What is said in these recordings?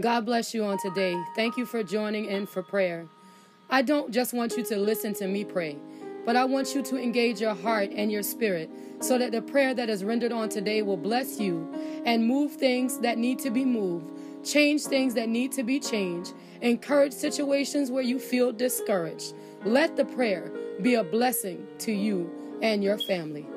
God bless you on today. Thank you for joining in for prayer. I don't just want you to listen to me pray, but I want you to engage your heart and your spirit so that the prayer that is rendered on today will bless you and move things that need to be moved, change things that need to be changed, encourage situations where you feel discouraged. Let the prayer be a blessing to you and your family.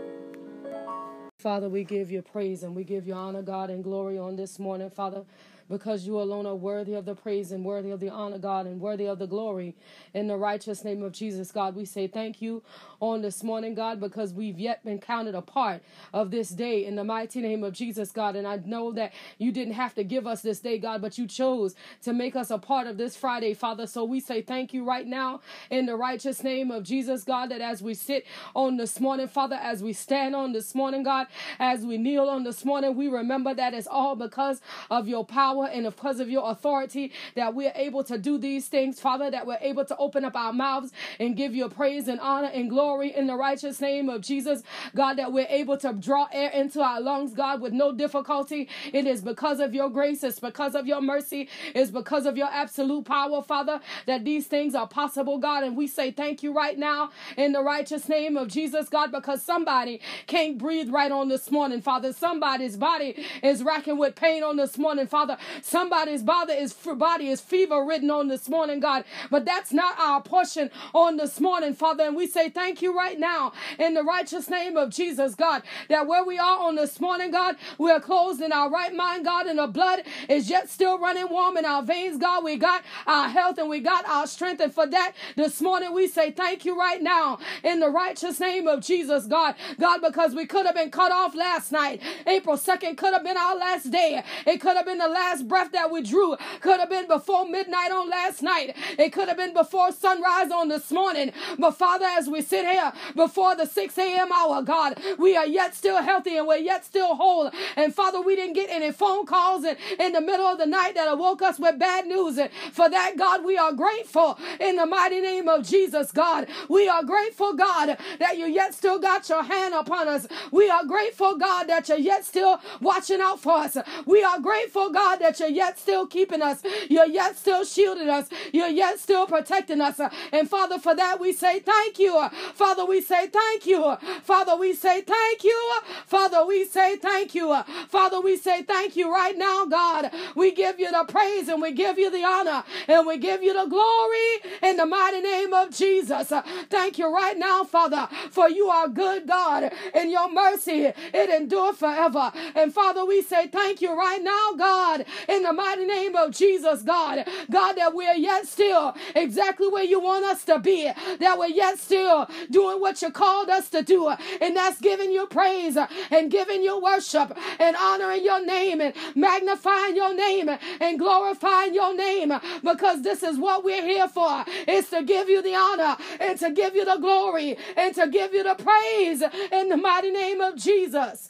Father, we give you praise and we give you honor, God, and glory on this morning, Father because you alone are worthy of the praise and worthy of the honor, God, and worthy of the glory. In the righteous name of Jesus, God, we say thank you on this morning, God, because we've yet been counted a part of this day in the mighty name of Jesus, God. And I know that you didn't have to give us this day, God, but you chose to make us a part of this Friday, Father. So we say thank you right now in the righteous name of Jesus, God, that as we sit on this morning, Father, as we stand on this morning, God, as we kneel on this morning, we remember that it's all because of your power power and because of your authority that we're able to do these things, Father, that we're able to open up our mouths and give you praise and honor and glory in the righteous name of Jesus. God, that we're able to draw air into our lungs, God, with no difficulty. It is because of your grace, it's because of your mercy, it's because of your absolute power, Father, that these things are possible, God. And we say thank you right now in the righteous name of Jesus, God, because somebody can't breathe right on this morning, Father. Somebody's body is racking with pain on this morning, Father. Somebody's body is body is fever ridden on this morning, God. But that's not our portion on this morning, Father. And we say thank you right now in the righteous name of Jesus, God. That where we are on this morning, God, we are closed in our right mind, God, and the blood is yet still running warm in our veins, God. We got our health and we got our strength. And for that, this morning we say thank you right now in the righteous name of Jesus, God. God, because we could have been cut off last night. April 2nd could have been our last day. It could have been the last last breath that we drew could have been before midnight on last night. It could have been before sunrise on this morning. But Father, as we sit here before the 6 a.m. hour, God, we are yet still healthy and we're yet still whole. And Father, we didn't get any phone calls in, in the middle of the night that awoke us with bad news. And for that, God, we are grateful in the mighty name of Jesus, God. We are grateful, God, that you yet still got your hand upon us. We are grateful, God, that you're yet still watching out for us. We are grateful, God, that you're yet still keeping us. You're yet still shielding us. You're yet still protecting us. And Father, for that we say thank you. Father, we say thank you. Father, we say thank you. Father, we say thank you. Father, we say thank you right now, God. We give you the praise and we give you the honor and we give you the glory in the mighty name of Jesus. Thank you right now, Father, for you are good, God, and your mercy, it endure forever. And Father, we say thank you right now, God, in the mighty name of Jesus, God. God, that we're yet still exactly where you want us to be, that we're yet still doing what you called us to do, and that's giving you praise and giving you worship and honoring your name and magnifying your name and glorifying your name because this is what we're here for. It's to give you the honor and to give you the glory and to give you the praise in the mighty name of Jesus.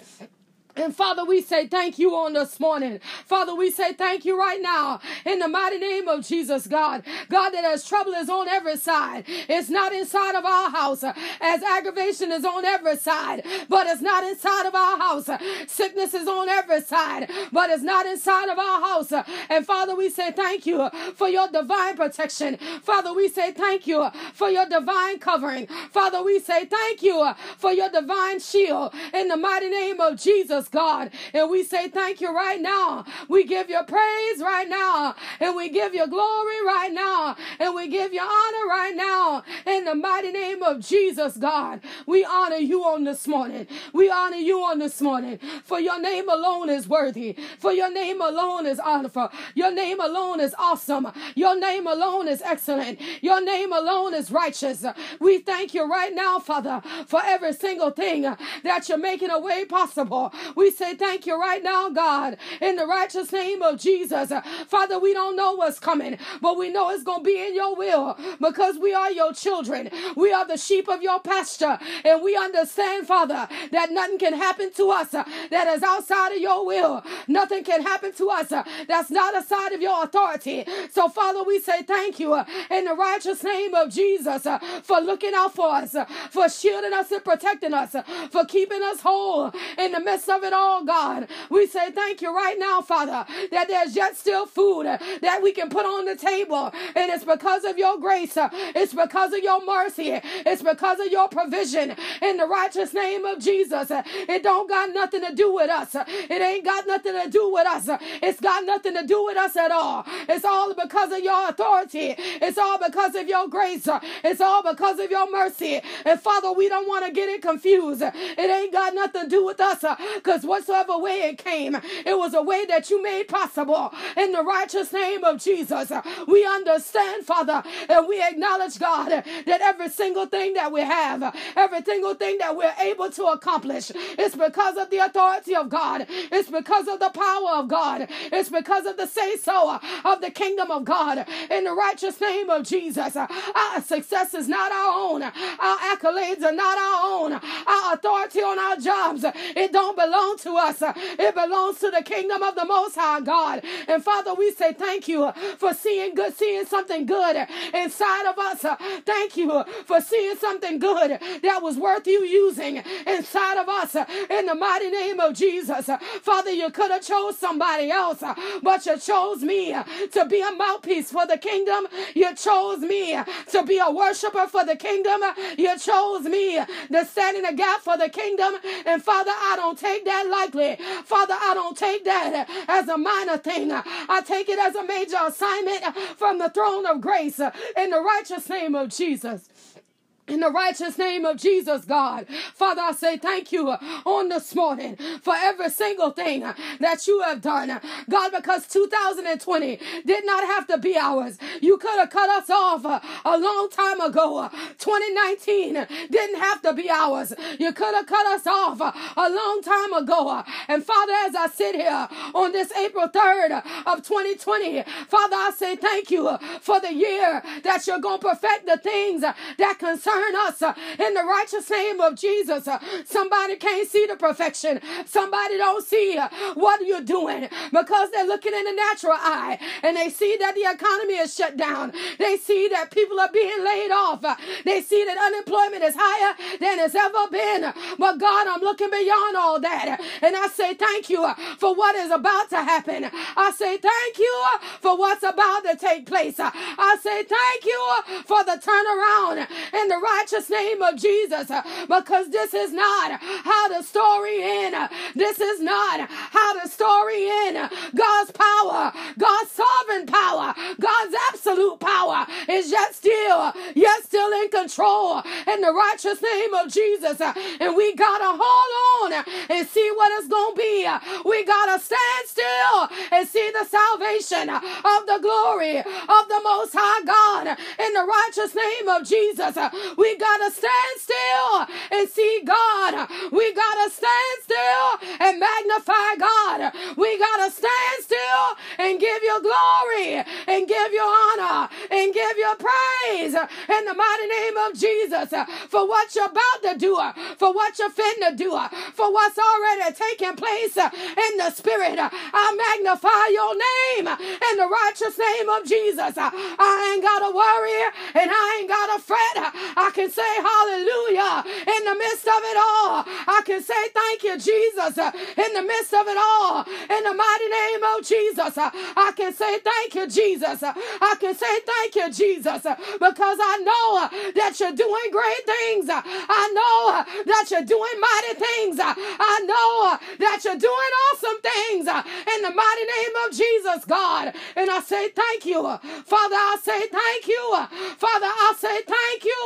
And Father, we say thank you on this morning. Father, we say thank you right now in the mighty name of Jesus, God. God, that as trouble is on every side, it's not inside of our house. As aggravation is on every side, but it's not inside of our house. Sickness is on every side, but it's not inside of our house. And Father, we say thank you for your divine protection. Father, we say thank you for your divine covering. Father, we say thank you for your divine shield in the mighty name of Jesus. God. And we say thank you right now. We give you praise right now. And we give you glory right now. And we give you honor right now. In the mighty name of Jesus, God. We honor you on this morning. We honor you on this morning. For your name alone is worthy. For your name alone is honorable. Your name alone is awesome. Your name alone is excellent. Your name alone is righteous. We thank you right now, Father, for every single thing that you're making a way possible. We say thank you right now, God, in the righteous name of Jesus. Father, we don't know what's coming, but we know it's going to be in your will because we are your children. We are the sheep of your pasture, and we understand, Father, that nothing can happen to us that is outside of your will. Nothing can happen to us that's not aside of your authority. So, Father, we say thank you in the righteous name of Jesus for looking out for us, for shielding us and protecting us, for keeping us whole in the midst of of it all, God, we say thank you right now, Father, that there's yet still food that we can put on the table. And it's because of your grace, it's because of your mercy, it's because of your provision in the righteous name of Jesus. It don't got nothing to do with us. It ain't got nothing to do with us. It's got nothing to do with us at all. It's all because of your authority. It's all because of your grace. It's all because of your mercy. And Father, we don't want to get it confused. It ain't got nothing to do with us because whatsoever way it came, it was a way that you made possible. In the righteous name of Jesus, we understand, Father, and we acknowledge, God, that every single thing that we have, every single thing that we're able to accomplish, it's because of the authority of God. It's because of the power of God. It's because of the say so of the kingdom of God. In the righteous name of Jesus, our success is not our own. Our accolades are not our own. Our authority on our jobs, it don't belong to us. It belongs to the kingdom of the Most High God. And Father, we say thank you for seeing good, seeing something good inside of us. Thank you for seeing something good that was worth you using inside of us. In the mighty name of Jesus, Father, you could have chose somebody else, but you chose me to be a mouthpiece for the kingdom. You chose me to be a worshiper for the kingdom. You chose me to stand in the gap for the kingdom. And Father, I don't take that lightly. Father, I don't take that as a minor thing. I take it as a major assignment from the throne of grace in the righteous name of Jesus. In the righteous name of Jesus, God. Father, I say thank you on this morning for every single thing that you have done. God, because 2020 did not have to be ours. You could have cut us off a long time ago. 2019 didn't have to be ours. You could have cut us off a long time ago. And Father, as I sit here on this April 3rd of 2020, Father, I say thank you for the year that you're going to perfect the things that concern us uh, in the righteous name of Jesus. Uh, somebody can't see the perfection. Somebody don't see uh, what you're doing because they're looking in the natural eye and they see that the economy is shut down. They see that people are being laid off. They see that unemployment is higher than it's ever been. But God, I'm looking beyond all that. And I say thank you for what is about to happen. I say thank you for what's about to take place. I say thank you for the turnaround in the righteous name of Jesus uh, because this is not how the story ends. This is not how the story ends. God's power, God's sovereign power, God's absolute power is yet still, yet still in control in the righteous name of Jesus. And we gotta hold on and see what it's gonna be. We gotta stand still and see the salvation of the glory of the Most High God in the righteous name of Jesus. We got to stand still and see God. We got to stand still and magnify God. We got to stand still and give you glory and give you honor and give you praise in the mighty name of Jesus for what you're about to do, for what you're finna do, for what's already taking place in the spirit. I magnify your name in the righteous name of Jesus. I ain't got to worry and I ain't got to fret. I can say hallelujah in the midst of it all. I can say thank you, Jesus, uh, in the midst of it all. In the mighty name of Jesus, uh, I can say thank you, Jesus. Uh, I can say thank you, Jesus, because I know that you're doing great things. I know that you're doing mighty things. I know that you're doing awesome things in the mighty name of Jesus, God. And I say thank you. Father, I say thank you. Father, I say thank you.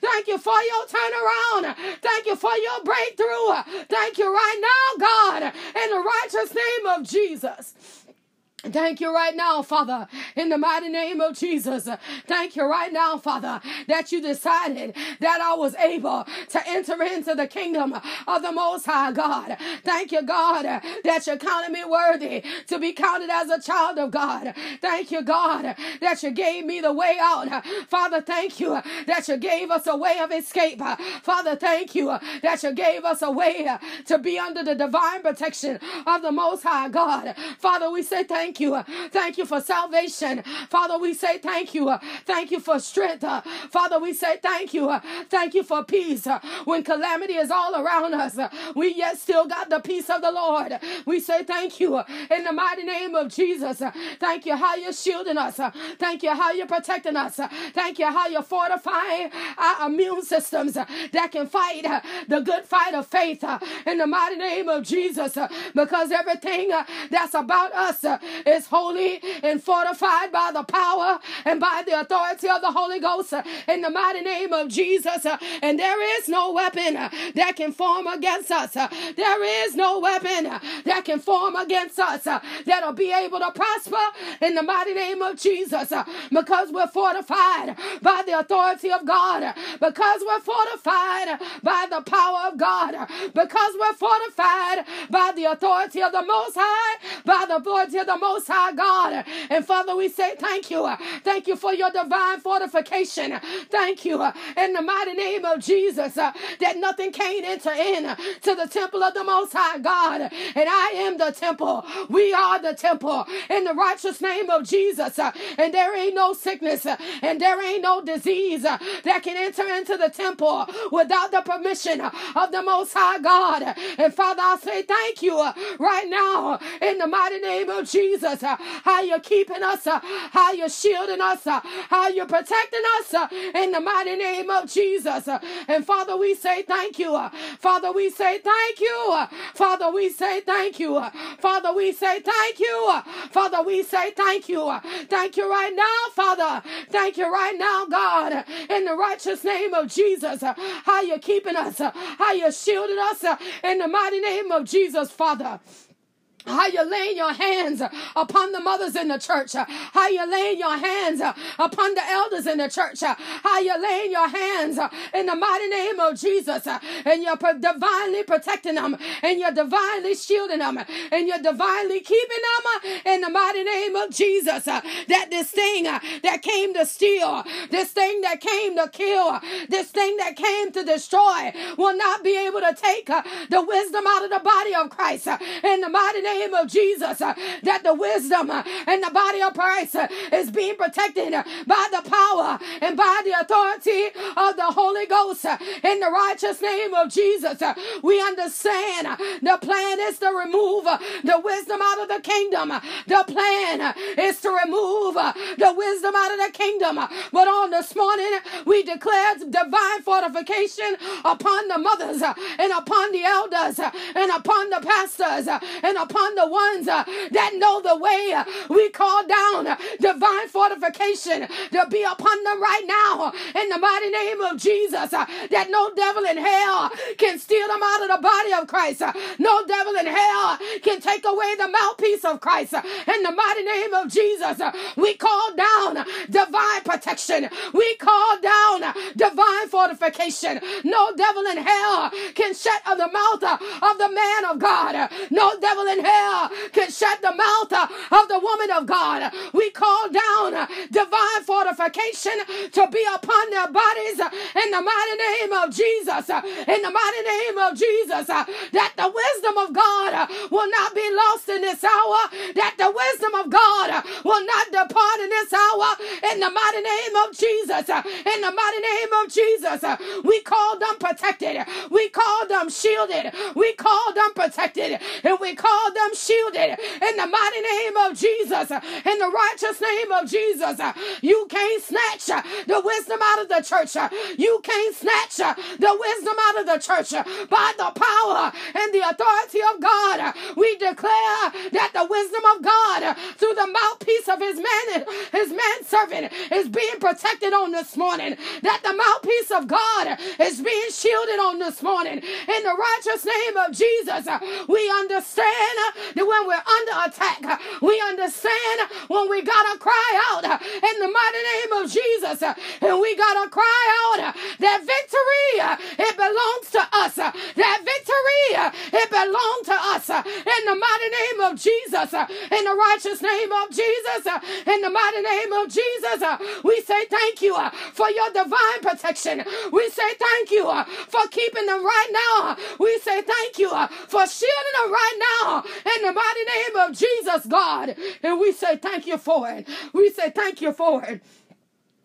Thank you for your turnaround. Thank you for your breakthrough. Thank you right now, God, in the righteous name of Jesus. Thank you right now, Father, in the mighty name of Jesus. Thank you right now, Father, that you decided that I was able to enter into the kingdom of the Most High God. Thank you, God, that you counted me worthy to be counted as a child of God. Thank you, God, that you gave me the way out. Father, thank you that you gave us a way of escape. Father, thank you that you gave us a way to be under the divine protection of the Most High God. Father, we say thank thank you. Thank you for salvation. Father, we say thank you. Thank you for strength. Father, we say thank you. Thank you for peace. When calamity is all around us, we yet still got the peace of the Lord. We say thank you in the mighty name of Jesus. Thank you how you're shielding us. Thank you how you're protecting us. Thank you how you're fortifying our immune systems that can fight the good fight of faith in the mighty name of Jesus. Because everything that's about us is holy and fortified by the power and by the authority of the Holy Ghost in the mighty name of Jesus. And there is no weapon that can form against us. There is no weapon that can form against us uh, that'll be able to prosper in the mighty name of Jesus uh, because we're fortified by the authority of God, uh, because we're fortified by the power of God, because we're fortified by the authority of the Most High, by the authority of the Most High God. And Father, we say thank you. Thank you for your divine fortification. Thank you in the mighty name of Jesus that nothing can enter in to the temple of the Most High God. And I am the temple. We are the temple in the righteous name of Jesus. And there ain't no sickness and there ain't no disease that can enter into the temple without the permission of the Most High God. And Father, I say thank you right now in the mighty name of Jesus. How you're keeping us, how you're shielding us, how you're protecting us in the mighty name of Jesus. And Father, we say thank you. Father, we say thank you. Father, we say thank you. Father, we say thank you. Father, we say thank you. Thank you right now, Father. Thank you right now, God, in the righteous name of Jesus. How you're keeping us, how you're shielding us in the mighty name of Jesus, Father. How you laying your hands upon the mothers in the church. How you laying your hands upon the elders in the church. How you laying your hands in the mighty name of Jesus. And you're divinely protecting them. And you're divinely shielding them. And you're divinely keeping them in the mighty name of Jesus. That this thing that came to steal, this thing that came to kill, this thing that came to destroy will not be able to take the wisdom out of the body of Christ. In the mighty name name of Jesus uh, that the wisdom uh, and the body of Christ uh, is being protected uh, by the power and by the authority of the Holy Ghost uh, in the righteous name of Jesus. Uh, we understand the plan is to remove the wisdom out of the kingdom. The plan is to remove the wisdom out of the kingdom. But on this morning, we declare divine fortification upon the mothers and upon the elders and upon the pastors and upon upon the ones uh, that know the way. We call down divine fortification to be upon them right now in the mighty name of Jesus. Uh, that no devil in hell can steal them out of the body of Christ. Uh, no devil in hell can take away the mouthpiece of Christ. In the mighty name of Jesus, we call down divine protection. We call down divine fortification. No devil in hell can shut the mouth of the man of God. No devil in hell can shut the mouth of the woman of God. We call down divine fortification to be upon their bodies in the mighty name of Jesus. In the mighty name of Jesus, that the wisdom of God will not be lost in this hour, that the wisdom of God will not depart in this hour. In the mighty name of Jesus, in the mighty name of Jesus, we call them protected, we call them shielded, we call them protected, and we call them shielded in the mighty name of Jesus, in the righteous name of Jesus. You can't snatch the wisdom out of the church. You can't snatch the wisdom out of the church by the power and the authority of God. We declare that the wisdom of God through the mouthpiece of his man, his manservant is being protected on this morning. That the mouthpiece of God is being shielded on this morning. In the righteous name of Jesus, we understand that when we're under attack, we understand when we gotta cry out in the mighty name of Jesus, and we gotta cry out that victory it belongs to us. That victory it belongs to us in the mighty name of Jesus, in the righteous name of Jesus, in the mighty name of Jesus. We say thank you for your divine protection. We say thank you for keeping them right now. We say thank you for shielding them right now in the mighty name of Jesus, God. And we say thank you for it. We say thank you for it.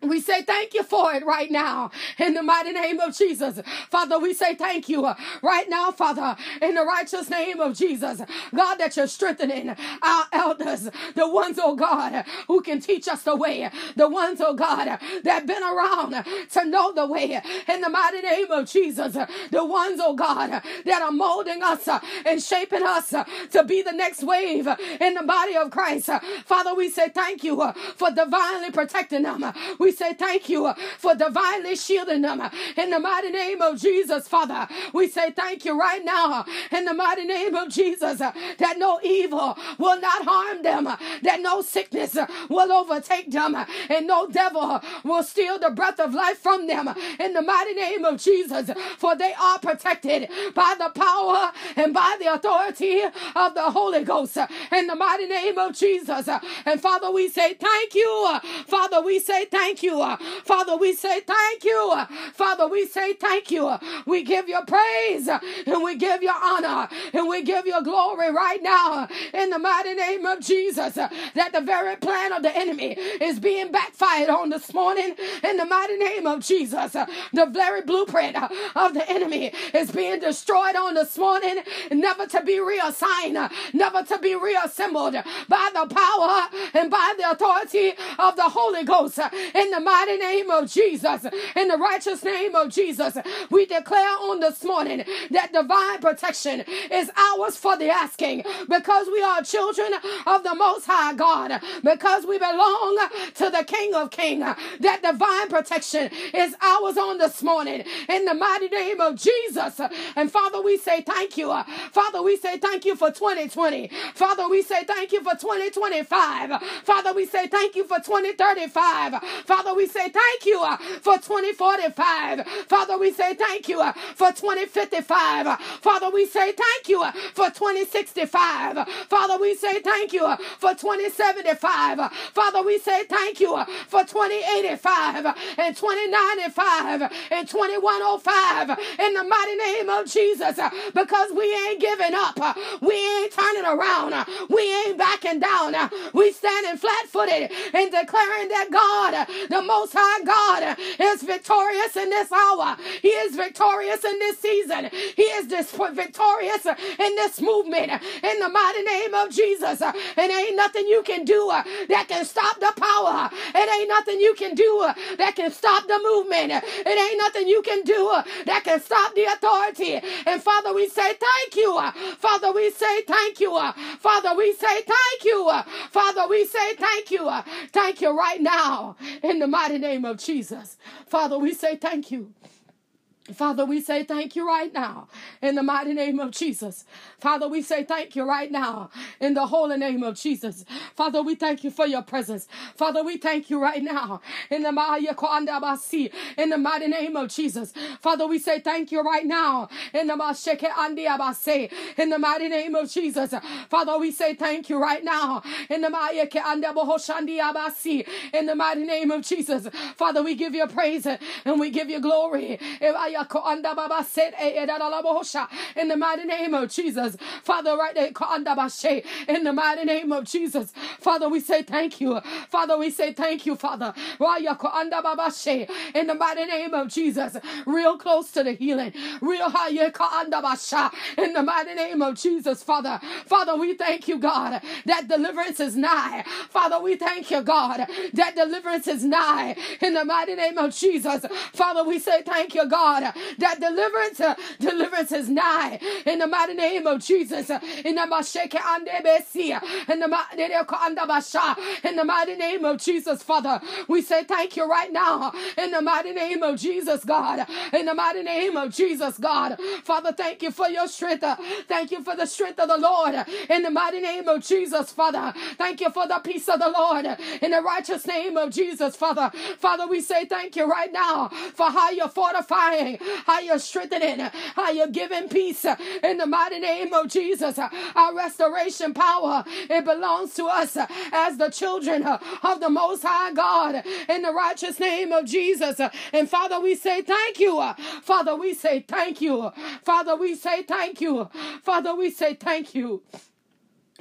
We say thank you for it right now in the mighty name of Jesus. Father, we say thank you uh, right now, Father, in the righteous name of Jesus. God, that you're strengthening our elders, the ones, oh God, who can teach us the way, the ones, oh God, that have been around to know the way in the mighty name of Jesus. The ones, oh God, that are molding us uh, and shaping us uh, to be the next wave in the body of Christ. Father, we say thank you for divinely protecting them. We say thank you for divinely shielding them in the mighty name of Jesus, Father. We say thank you right now in the mighty name of Jesus that no evil will not harm them, that no sickness will overtake them, and no devil will steal the breath of life from them in the mighty name of Jesus, for they are protected by the power and by the authority of the Holy Ghost in the mighty name of Jesus. And Father, we say thank you. Father, we say thank you you. Father, we say thank you. Father, we say thank you. We give you praise and we give you honor and we give you glory right now in the mighty name of Jesus that the very plan of the enemy is being backfired on this morning in the mighty name of Jesus. The very blueprint of the enemy is being destroyed on this morning, never to be reassigned, never to be reassembled by the power and by the authority of the Holy Ghost in the mighty name of Jesus, in the righteous name of Jesus, we declare on this morning that divine protection is ours for the asking because we are children of the Most High God, because we belong to the King of Kings. That divine protection is ours on this morning in the mighty name of Jesus. And Father, we say thank you. Father, we say thank you for 2020. Father, we say thank you for 2025. Father, we say thank you for 2035. Father, we say thank you uh, for 2045. Father, we say thank you uh, for 2055. Father, we say thank you uh, for 2065. Father, we say thank you uh, for 2075. Father, we say thank you uh, for 2085 and 2095 and 2105 in the mighty name of Jesus uh, because we ain't giving up. We ain't turning around. We ain't backing down. We standing flat footed and declaring that God, the Most High God is victorious in this hour. He is victorious in this season. He is victorious in this movement. In the mighty name of Jesus. And ain't nothing you can do uh, that can stop the power. It ain't nothing you can do uh, that can stop the movement. It ain't nothing you can do uh, that can stop the authority. And Father, we say thank you. Father, we say thank you. Father, we say thank you. Father, we say thank you. Thank you right now in the mighty name of Jesus. Father, we say thank you. Father, we say thank you right now in the mighty name of Jesus. Father, we say thank you right now in the holy name of Jesus. Father, we thank you for your presence. Father, we thank you right now in the mighty name of Jesus. Father, we say thank you right now in the mighty name of Jesus. Father, we say thank you right now in the mighty name of Jesus. Father, we give you praise and we give you glory. In the mighty name of Jesus. Father, right there, in the mighty name of Jesus. Father, we say thank you. Father, we say thank you, Father. In the mighty name of Jesus. Real close to the healing. Real high. In the mighty name of Jesus, Father. Father, we thank you, God, that deliverance is nigh. Father, we thank you, God, that deliverance is nigh. In the mighty name of Jesus. Father, we say thank you, God, that deliverance, uh, deliverance is nigh in the mighty name of Jesus. Uh, in the uh, in the in the mighty name of Jesus, Father, we say thank you right now. In the mighty name of Jesus, God. In the mighty name of Jesus, God. Father, thank you for your strength. Uh, thank you for the strength of the Lord. In the mighty name of Jesus, Father. Thank you for the peace of the Lord. In the righteous name of Jesus, Father. Father, we say thank you right now for how you're fortifying How you're strengthening, how you're giving peace in the mighty name of Jesus. Our restoration power, it belongs to us as the children of the Most High God in the righteous name of Jesus. And Father, we say thank you. Father, we say thank you. Father, we say thank you. Father, we say thank you.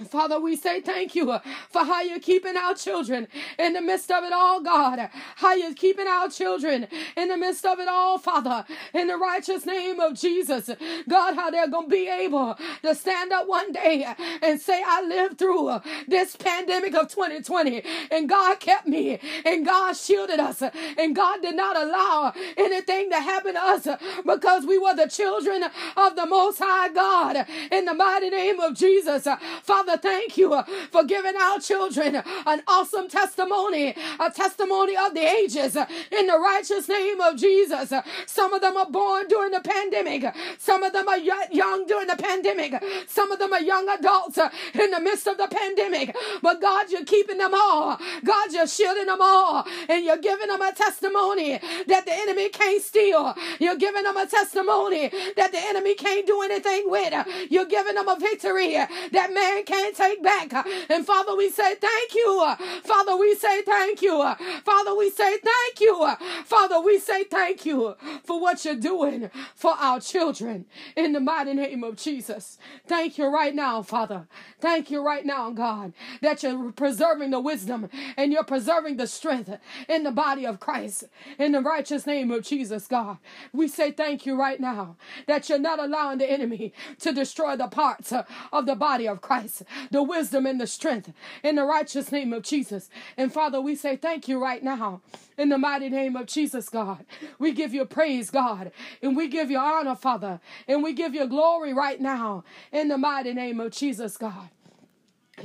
Father, we say thank you for how you're keeping our children in the midst of it all, God. How you're keeping our children in the midst of it all, Father. In the righteous name of Jesus. God, how they're going to be able to stand up one day and say, I lived through this pandemic of 2020 and God kept me and God shielded us and God did not allow anything to happen to us because we were the children of the Most High God. In the mighty name of Jesus. Father, Father, thank you for giving our children an awesome testimony, a testimony of the ages in the righteous name of Jesus. Some of them are born during the pandemic. Some of them are young during the pandemic. Some of them are young adults in the midst of the pandemic. But God, you're keeping them all. God, you're shielding them all. And you're giving them a testimony that the enemy can't steal. You're giving them a testimony that the enemy can't do anything with. You're giving them a victory that man can't take back. And Father, we say thank you. Father, we say thank you. Father, we say thank you. Father, we say thank you for what you're doing for our children in the mighty name of Jesus. Thank you right now, Father. Thank you right now, God, that you're preserving the wisdom and you're preserving the strength in the body of Christ in the righteous name of Jesus, God. We say thank you right now that you're not allowing the enemy to destroy the parts of the body of Christ the wisdom and the strength in the righteous name of Jesus. And Father, we say thank you right now in the mighty name of Jesus, God. We give you praise, God, and we give you honor, Father, and we give you glory right now in the mighty name of Jesus, God.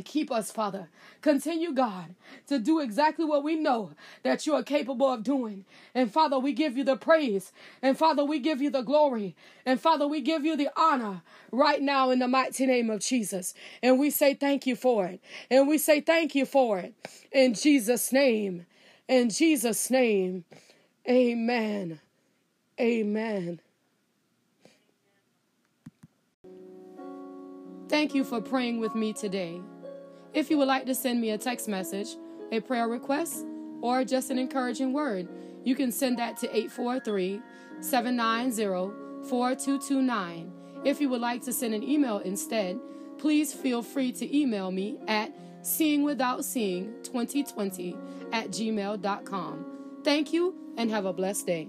Keep us, Father. Continue, God, to do exactly what we know that you are capable of doing. And Father, we give you the praise. And Father, we give you the glory. And Father, we give you the honor right now in the mighty name of Jesus. And we say thank you for it. And we say thank you for it. In Jesus' name. In Jesus' name. Amen. Amen. Thank you for praying with me today. If you would like to send me a text message, a prayer request, or just an encouraging word, you can send that to 843 790 4229. If you would like to send an email instead, please feel free to email me at seeingwithoutseeing2020 at gmail.com. Thank you and have a blessed day.